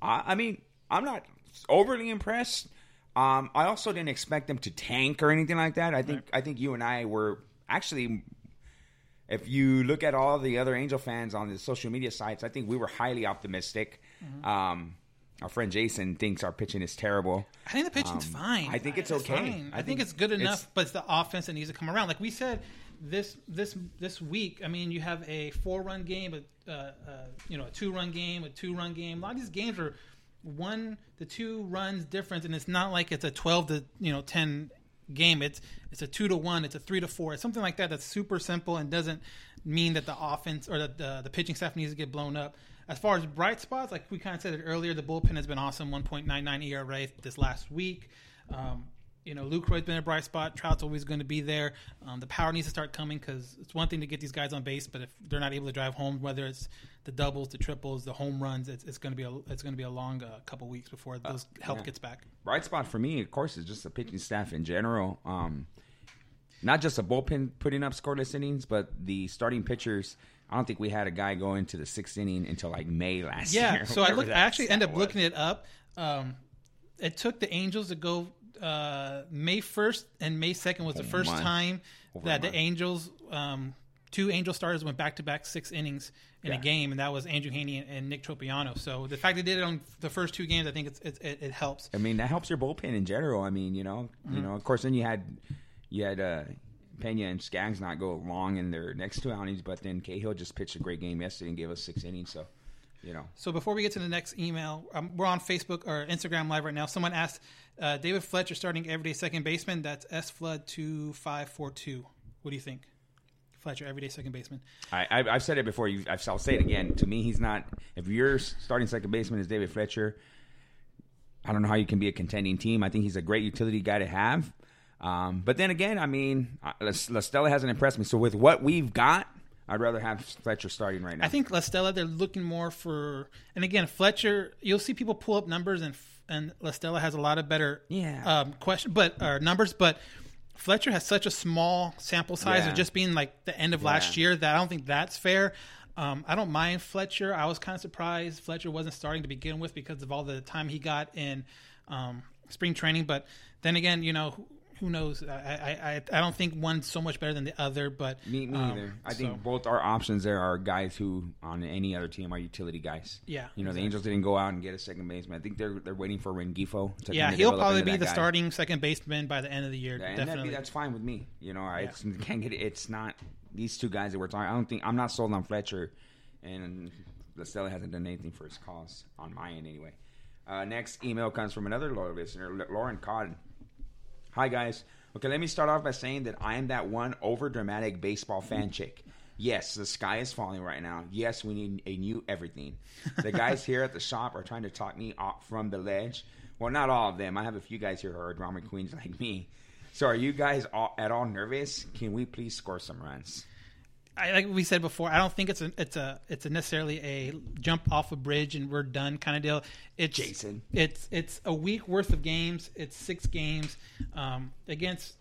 I, I mean, I'm not overly impressed. Um, I also didn't expect them to tank or anything like that. I think I think you and I were actually if you look at all the other Angel fans on the social media sites, I think we were highly optimistic. Mm-hmm. Um, our friend Jason thinks our pitching is terrible. I think the pitching's Um, fine. I think it's okay. fine. I, think, it's good enough, but it's the offense that needs to come around. Like we said, this this this week, I mean, you have a four run game, a uh, uh, you know a two run game, a two run game. A lot of these games are one the two runs difference, and it's not like it's a twelve to you know ten game. It's it's a two to one, it's a three to four, it's something like that. That's super simple and doesn't mean that the offense or the the, the pitching staff needs to get blown up. As far as bright spots, like we kind of said it earlier, the bullpen has been awesome. 1.99 ERA this last week. Um, you know, Lucroy's been a bright spot. Trout's always going to be there. Um, the power needs to start coming because it's one thing to get these guys on base, but if they're not able to drive home, whether it's the doubles, the triples, the home runs, it's, it's going to be a it's going to be a long uh, couple weeks before those help yeah. gets back. Bright spot for me, of course, is just the pitching staff in general. Um, not just a bullpen putting up scoreless innings, but the starting pitchers. I don't think we had a guy go into the sixth inning until like May last Yeah, year. Yeah, *laughs* so I whatever look. I actually ended up was. looking it up. Um, it took the Angels to go uh, May first and May second was the Over first month. time Over that the. Angels, um, two Angel starters went back to back six innings in Yeah. a game, and that was Andrew Heaney and, and Nick Tropeano. So the fact they did it on the first two games, I think it, it helps. I mean, that helps your bullpen in general. I mean, you know, you Mhm. know. Of course, then you had you had uh, Pena and Skaggs not go long in their next two outings, but then Cahill just pitched a great game yesterday and gave us six innings. So, you know, So before we get to the next email, um, we're on Facebook or Instagram Live right now. Someone asked uh, David Fletcher starting everyday second baseman. That's S Flood two five four two. What do you think, Fletcher, everyday second baseman? I, I, I've said it before. You, I've, I'll say it again. To me, he's not. If your starting second baseman is David Fletcher, I don't know how you can be a contending team. I think he's a great utility guy to have. Um, but then again, I mean, uh, La La Stella hasn't impressed me. So with what we've got, I'd rather have Fletcher starting right now. I think La Stella they're looking more for, and again Fletcher. You'll see people pull up numbers, and and La Stella has a lot of better Yeah. um, question, but or numbers, but. Fletcher has such a small sample size Yeah. of just being like the end of last year that I don't think that's fair. Um, I don't mind Fletcher. I was kind of surprised Fletcher wasn't starting to begin with because of all the time he got in um, spring training. But then again, you know, who, knows? I, I I I don't think one's so much better than the other, but Me, me um, either. I think both our options there are guys who on any other team are utility guys. Yeah, you know exactly. the Angels didn't go out and get a second baseman. I think they're they're waiting for Rengifo. To yeah, he'll probably be the guy. starting second baseman by the end of the year. Yeah, definitely. be, that's fine with me. You know, I it's, can't get it. It's not these two guys that we're talking. I don't think I'm not sold on Fletcher, and La Stella hasn't done anything for his cause on my end anyway. Uh, next email comes from another loyal listener, Lauren Cotton. Hi guys. Okay, let me start off by saying that I am that one over dramatic baseball fan chick. Yes, the sky is falling right now. Yes, we need a new everything. The *laughs* guys here at the shop are trying to talk me off from the ledge. Well, not all of them. I have a few guys here who are drama queens *laughs* like me. So, are you guys all, at all nervous? Can we please score some runs? I, like we said before, I don't think it's a it's a it's a necessarily a jump off a bridge and we're done kind of deal. It's Jason. It's it's a week worth of games. It's six games um, against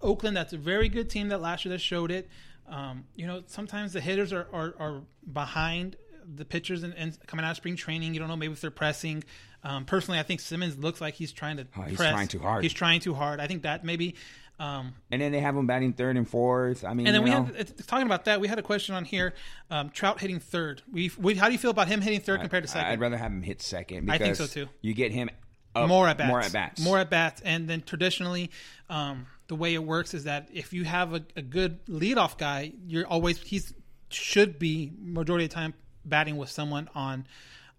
Oakland. That's a very good team that last year that showed it. Um, you know, sometimes the hitters are are, are behind the pitchers and, and coming out of spring training. You don't know maybe if they're pressing. Um, personally, I think Simmons looks like he's trying to. Oh, he's press. trying too hard. He's trying too hard. I think that maybe. Um, And then they have them batting third and fourth. I mean, and then we know, had talking about that. We had a question on here. Um, Trout hitting third. We, we how do you feel about him hitting third compared to second? I'd rather have him hit second. I think so, too. You get him up, more at bats. More at bats. More at bats. And then traditionally, um, the way it works is that if you have a, a good leadoff guy, you're always he's should be majority of the time batting with someone on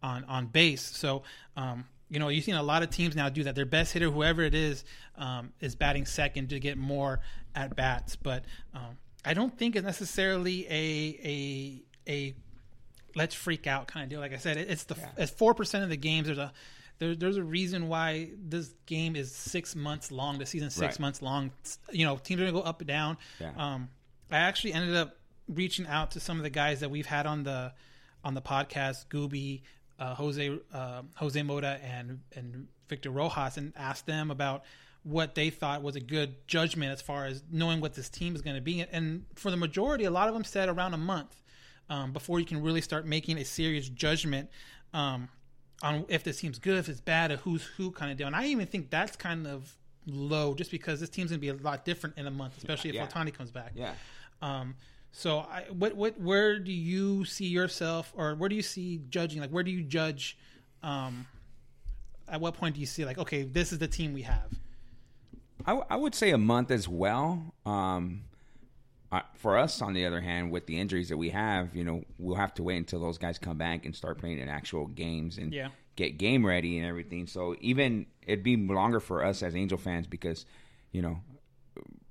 on on base. So. Um, you know, you've seen a lot of teams now do that. Their best hitter, whoever it is, um, is batting second to get more at bats. But um, I don't think it's necessarily a a a let's freak out kind of deal. Like I said, it's the it's four percent of the games. There's a there, there's a reason why this game is six months long. The season six Right. months long. You know, teams are gonna go up and down. Yeah. Um, I actually ended up reaching out to some of the guys that we've had on the on the podcast, Gubi, uh, Jose uh, Jose Mota, and and Victor Rojas, and asked them about what they thought was a good judgment as far as knowing what this team is going to be. And for the majority, a lot of them said around a month um, before you can really start making a serious judgment um, on if this team's good, if it's bad, or who's who kind of deal. And I even think that's kind of low, just because this team's going to be a lot different in a month, especially if Yeah. Ohtani comes back. Yeah. Um, so, I, what, what, where do you see yourself, or where do you see judging? Like, where do you judge? Um, at what point do you see like, okay, this is the team we have? I, w- I would say a month as well. Um, uh, for us, on the other hand, with the injuries that we have, you know, we'll have to wait until those guys come back and start playing in actual games and Yeah. get game ready and everything. So even it'd be longer for us as Angel fans because, you know,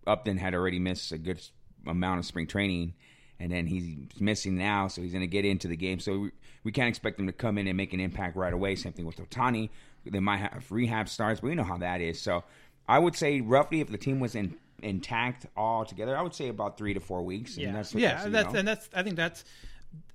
Upton had already missed a good amount of spring training, and then he's missing now, so he's going to get into the game. So we, we can't expect him to come in and make an impact right away. Same thing with Ohtani. They might have rehab starts, but we know how that is. So I would say roughly if the team was in, intact all together, I would say about three to four weeks. And Yeah, that's what yeah, that's, that's and that's. I think that's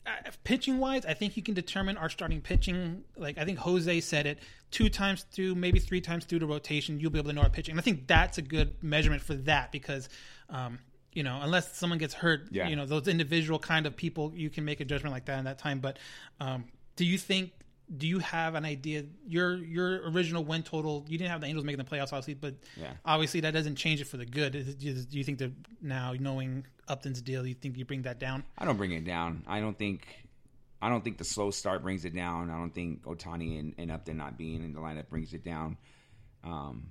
uh, pitching wise. I think you can determine our starting pitching. Like I think Jose said it two times through, maybe three times through the rotation. You'll be able to know our pitching. And I think that's a good measurement for that because. Um, you know, unless someone gets hurt, Yeah. you know, those individual kind of people, you can make a judgment like that in that time. But um, do you think? Do you have an idea? Your your original win total. You didn't have the Angels making the playoffs, obviously, but Yeah. obviously that doesn't change it for the good. Is Do you think that now knowing Upton's deal, you think you bring that down? I don't bring it down. I don't think. I don't think the slow start brings it down. I don't think Ohtani and, and Upton not being in the lineup brings it down. Um,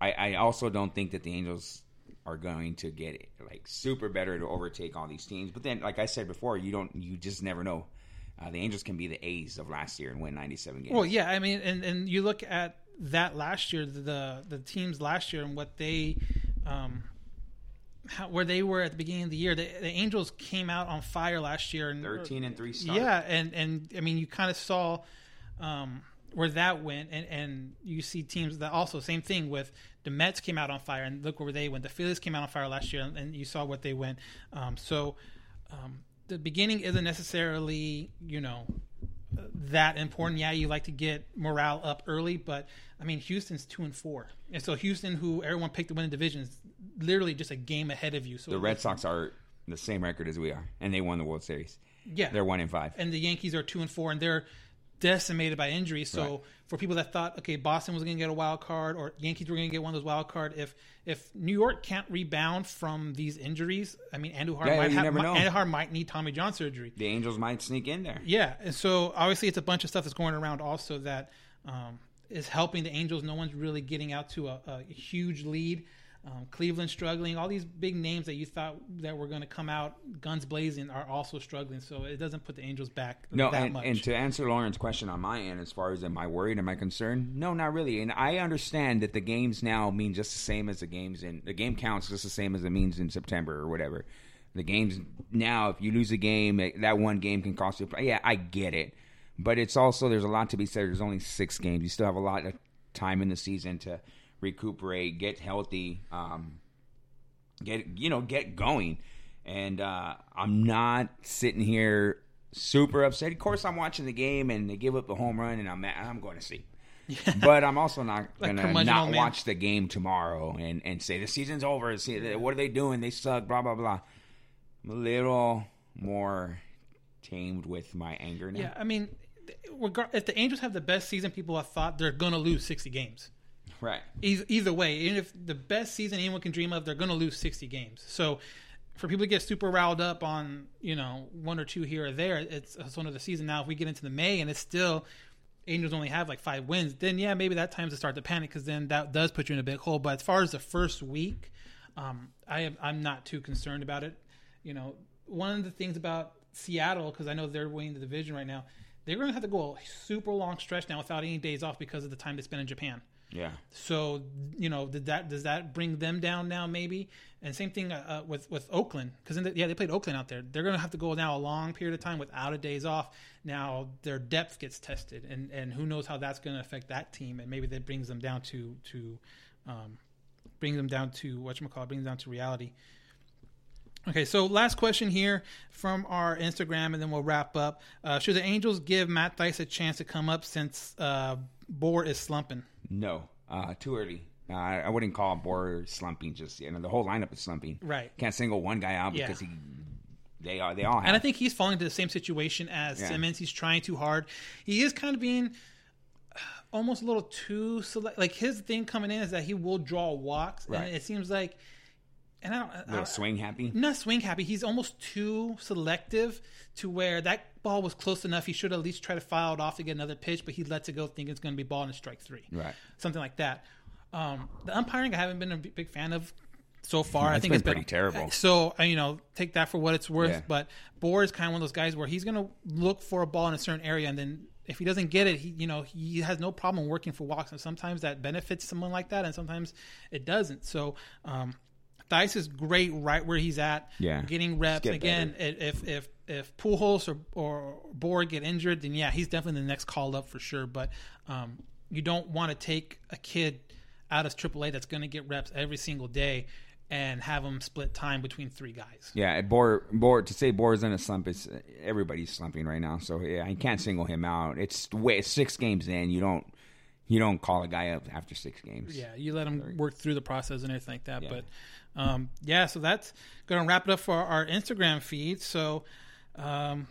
I, I also don't think that the Angels are going to get like super better to overtake all these teams. But then, like I said before, you don't. You just never know. Uh, the Angels can be the A's of last year and win 97 games. Well, yeah, I mean, and, and you look at that last year, the the teams last year and what they, um, how, where they were at the beginning of the year. The, the Angels came out on fire last year, and 13 and three start. Yeah, and and I mean, you kind of saw um, where that went, and and you see teams that also same thing with the Mets came out on fire, and look where they went. The Phillies came out on fire last year, and, and you saw what they went. Um, so um, the beginning isn't necessarily you know that important. Yeah, you like to get morale up early, but I mean, Houston's two and four, and so Houston, who everyone picked to win the division, is literally just a game ahead of you. So the Red Sox are the same record as we are, and they won the World Series. Yeah, they're one in five. and the Yankees are two and four, and they're decimated by injuries. So Right. for people that thought, okay, Boston was going to get a wild card or Yankees were going to get one of those wild card, if if New York can't rebound from these injuries, I mean, Andujar Yeah, might have know. Andujar might need Tommy John surgery. The Angels might sneak in there. Yeah, and so obviously it's a bunch of stuff that's going around also that um, is helping the Angels. No one's really getting out to a, a huge lead. Um, Cleveland struggling. All these big names that you thought that were going to come out guns blazing are also struggling. So it doesn't put the Angels back No, that and, much. and to answer Lauren's question on my end, as far as am I worried, am I concerned? No, not really. And I understand that the games now mean just the same as the games in the game counts just the same as it means in September or whatever. The games now, if you lose a game, eh, that one game can cost you. Yeah, I get it, but it's also there's a lot to be said. There's only six games. You still have a lot of time in the season to recuperate, get healthy. Um, get you know get going. And uh i'm not sitting here super upset. Of course i'm watching the game and they give up the home run and i'm i'm going to see but i'm also not *laughs* Like gonna not man. watch the game tomorrow and and say the season's over. See what are they doing? They suck blah blah blah. I'm a little more tamed with my anger now. Yeah, I mean, if the Angels have the best season, people have thought they're going to lose 60 games. Right Either, either way, even if the best season anyone can dream of, they're going to lose 60 games. So for people to get super riled up on, you know, one or two here or there, it's, it's one of the season. Now, if we get into the May and it's still Angels only have like five wins, then yeah, maybe that time's to start to panic because then that does put you in a big hole. But as far as the first week, um, I am I'm not too concerned about it. You know, one of the things about Seattle because I know they're winning the division right now, they're going to have to go a super long stretch now without any days off because of the time they spend in Japan. Yeah So you know, did that does that bring them down now? Maybe. And same thing uh, uh, with with Oakland because the, yeah, they played Oakland out there. They're going to have to go now a long period of time without a days off. Now their depth gets tested, and and who knows how that's going to affect that team? And maybe that brings them down to to um, bring them down to what you call bring them down to reality. Okay, so last question here from our Instagram, and then we'll wrap up. Uh, should the Angels give Matt Thaiss a chance to come up since uh, is slumping? No uh too early uh, I wouldn't call Bour slumping just you know the whole lineup is slumping. Right. Can't single one guy out Yeah. because he they are they all have. And I think he's falling into the same situation as Yeah. Simmons. He's trying too hard. He is kind of being uh, almost a little too select. Like his thing coming in is that he will draw walks, Right. and it seems like, and I don't, I, little swing happy. not swing happy. He's almost too selective to where that ball was close enough. He should at least try to file it off to get another pitch, but he lets it go thinking it's going to be ball and strike three. Right. Something like that. Um, the umpiring I haven't been a big fan of so far. I think been it's been pretty terrible. So you know, take that for what it's worth. Yeah. But Bour is kind of one of those guys where he's going to look for a ball in a certain area, and then if he doesn't get it, he you know he has no problem working for walks, and sometimes that benefits someone like that, and sometimes it doesn't. So. Um, Thaiss is great right where he's at. Yeah. getting reps. get Again, i- if if if Pujols or or Bour get injured, then yeah, he's definitely the next call up for sure. But um, you don't want to take a kid out of AAA that's going to get reps every single day and have them split time between three guys. Yeah, Bour, Bour, to say Bour's in a slump is everybody's slumping right now. So yeah, I can't single him out. It's way six games in. You don't you don't call a guy up after six games. Yeah, you let him work through the process and everything like that. Yeah. But um, yeah, so that's going to wrap it up for our Instagram feed. So um,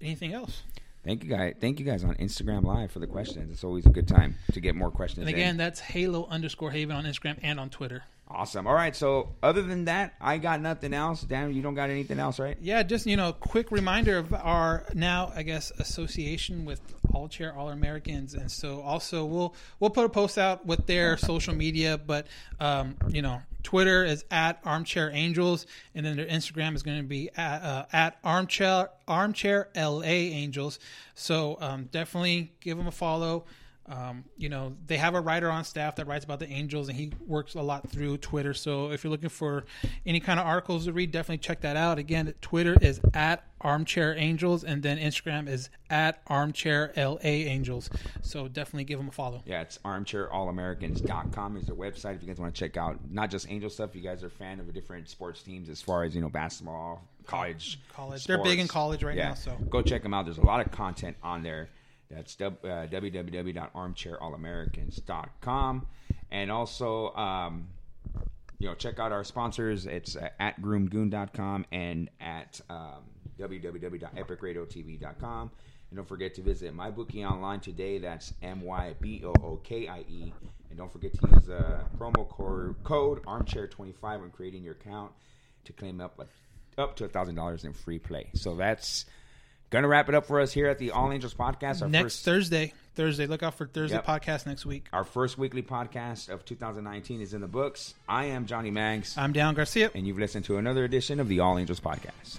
anything else? Thank you guys. Thank you guys on Instagram Live for the questions. It's always a good time to get more questions. And again, in. that's Halo underscore Haven on Instagram and on Twitter. awesome. All right. So other than that, I got nothing else. Dan, you don't got anything else, right? Yeah, just you know, quick reminder of our now, I guess, association with Armchair All Americans, and so also we'll we'll put a post out with their social media, but um, you know, Twitter is at Armchair Angels, and then their Instagram is going to be at, uh, at Armchair Armchair LA Angels. So um, definitely give them a follow. Um, you know, they have a writer on staff that writes about the Angels, and he works a lot through Twitter. So if you're looking for any kind of articles to read, definitely check that out. Again, Twitter is at Armchair Angels, and then Instagram is at Armchair LA Angels. So definitely give them a follow. Yeah, it's armchairallamericans.com is their website if you guys want to check out not just Angel stuff. You guys are a fan of different sports teams as far as, you know, basketball, college. College. They're big in college right Yeah. now, so go check them out. There's a lot of content on there. That's uh, www.armchairallamericans.com. And also, um, you know, check out our sponsors. It's uh, at groomgoon.com and at um, www.epicradiotv.com. And don't forget to visit MyBookie online today. That's M Y B O O K I E. And don't forget to use the promo cor- code Armchair25 when creating your account to claim up up to thousand dollars in free play. So that's gonna wrap it up for us here at the All Angels Podcast. Our Next first Thursday. Thursday. Look out for Thursday Yep. podcast next week. our first weekly podcast of 2019 is in the books. I am Johnny Mags. I'm Dan Garcia. And you've listened to another edition of the All Angels Podcast.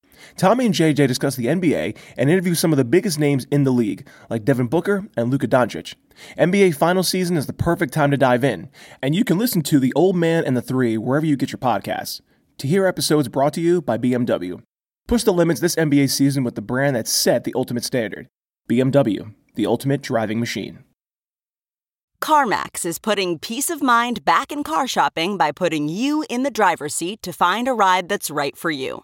Tommy and JJ discuss the NBA and interview some of the biggest names in the league, like Devin Booker and Luka Doncic. NBA final season is the perfect time to dive in, and you can listen to The Old Man and the Three wherever you get your podcasts. To hear episodes brought to you by BMW. Push the limits this NBA season with the brand that set the ultimate standard BMW, the ultimate driving machine. CarMax is putting peace of mind back in car shopping by putting you in the driver's seat to find a ride that's right for you.